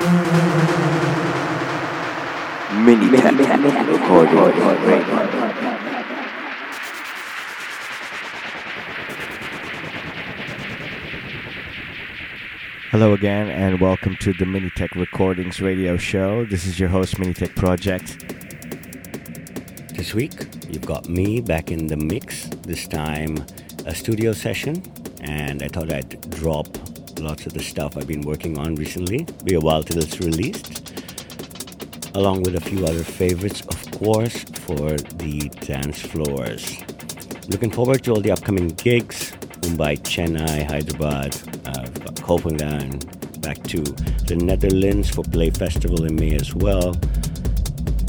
Hello again, and welcome to the Minitech Recordings radio show. This is your host, Minitech Project. This week, you've got me back in the mix, this time a studio session, and I thought I'd drop lots of the stuff I've been working on recently. Be a while till it's released, along with a few other favorites, of course, for the dance floors. Looking forward to all the upcoming gigs Mumbai, Chennai, Hyderabad, uh, Copenhagen, back to the Netherlands for Play Festival in May as well.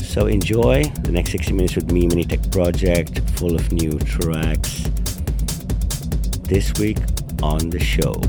So enjoy the next 60 minutes with me, Minitech Project, full of new tracks. This week on the show.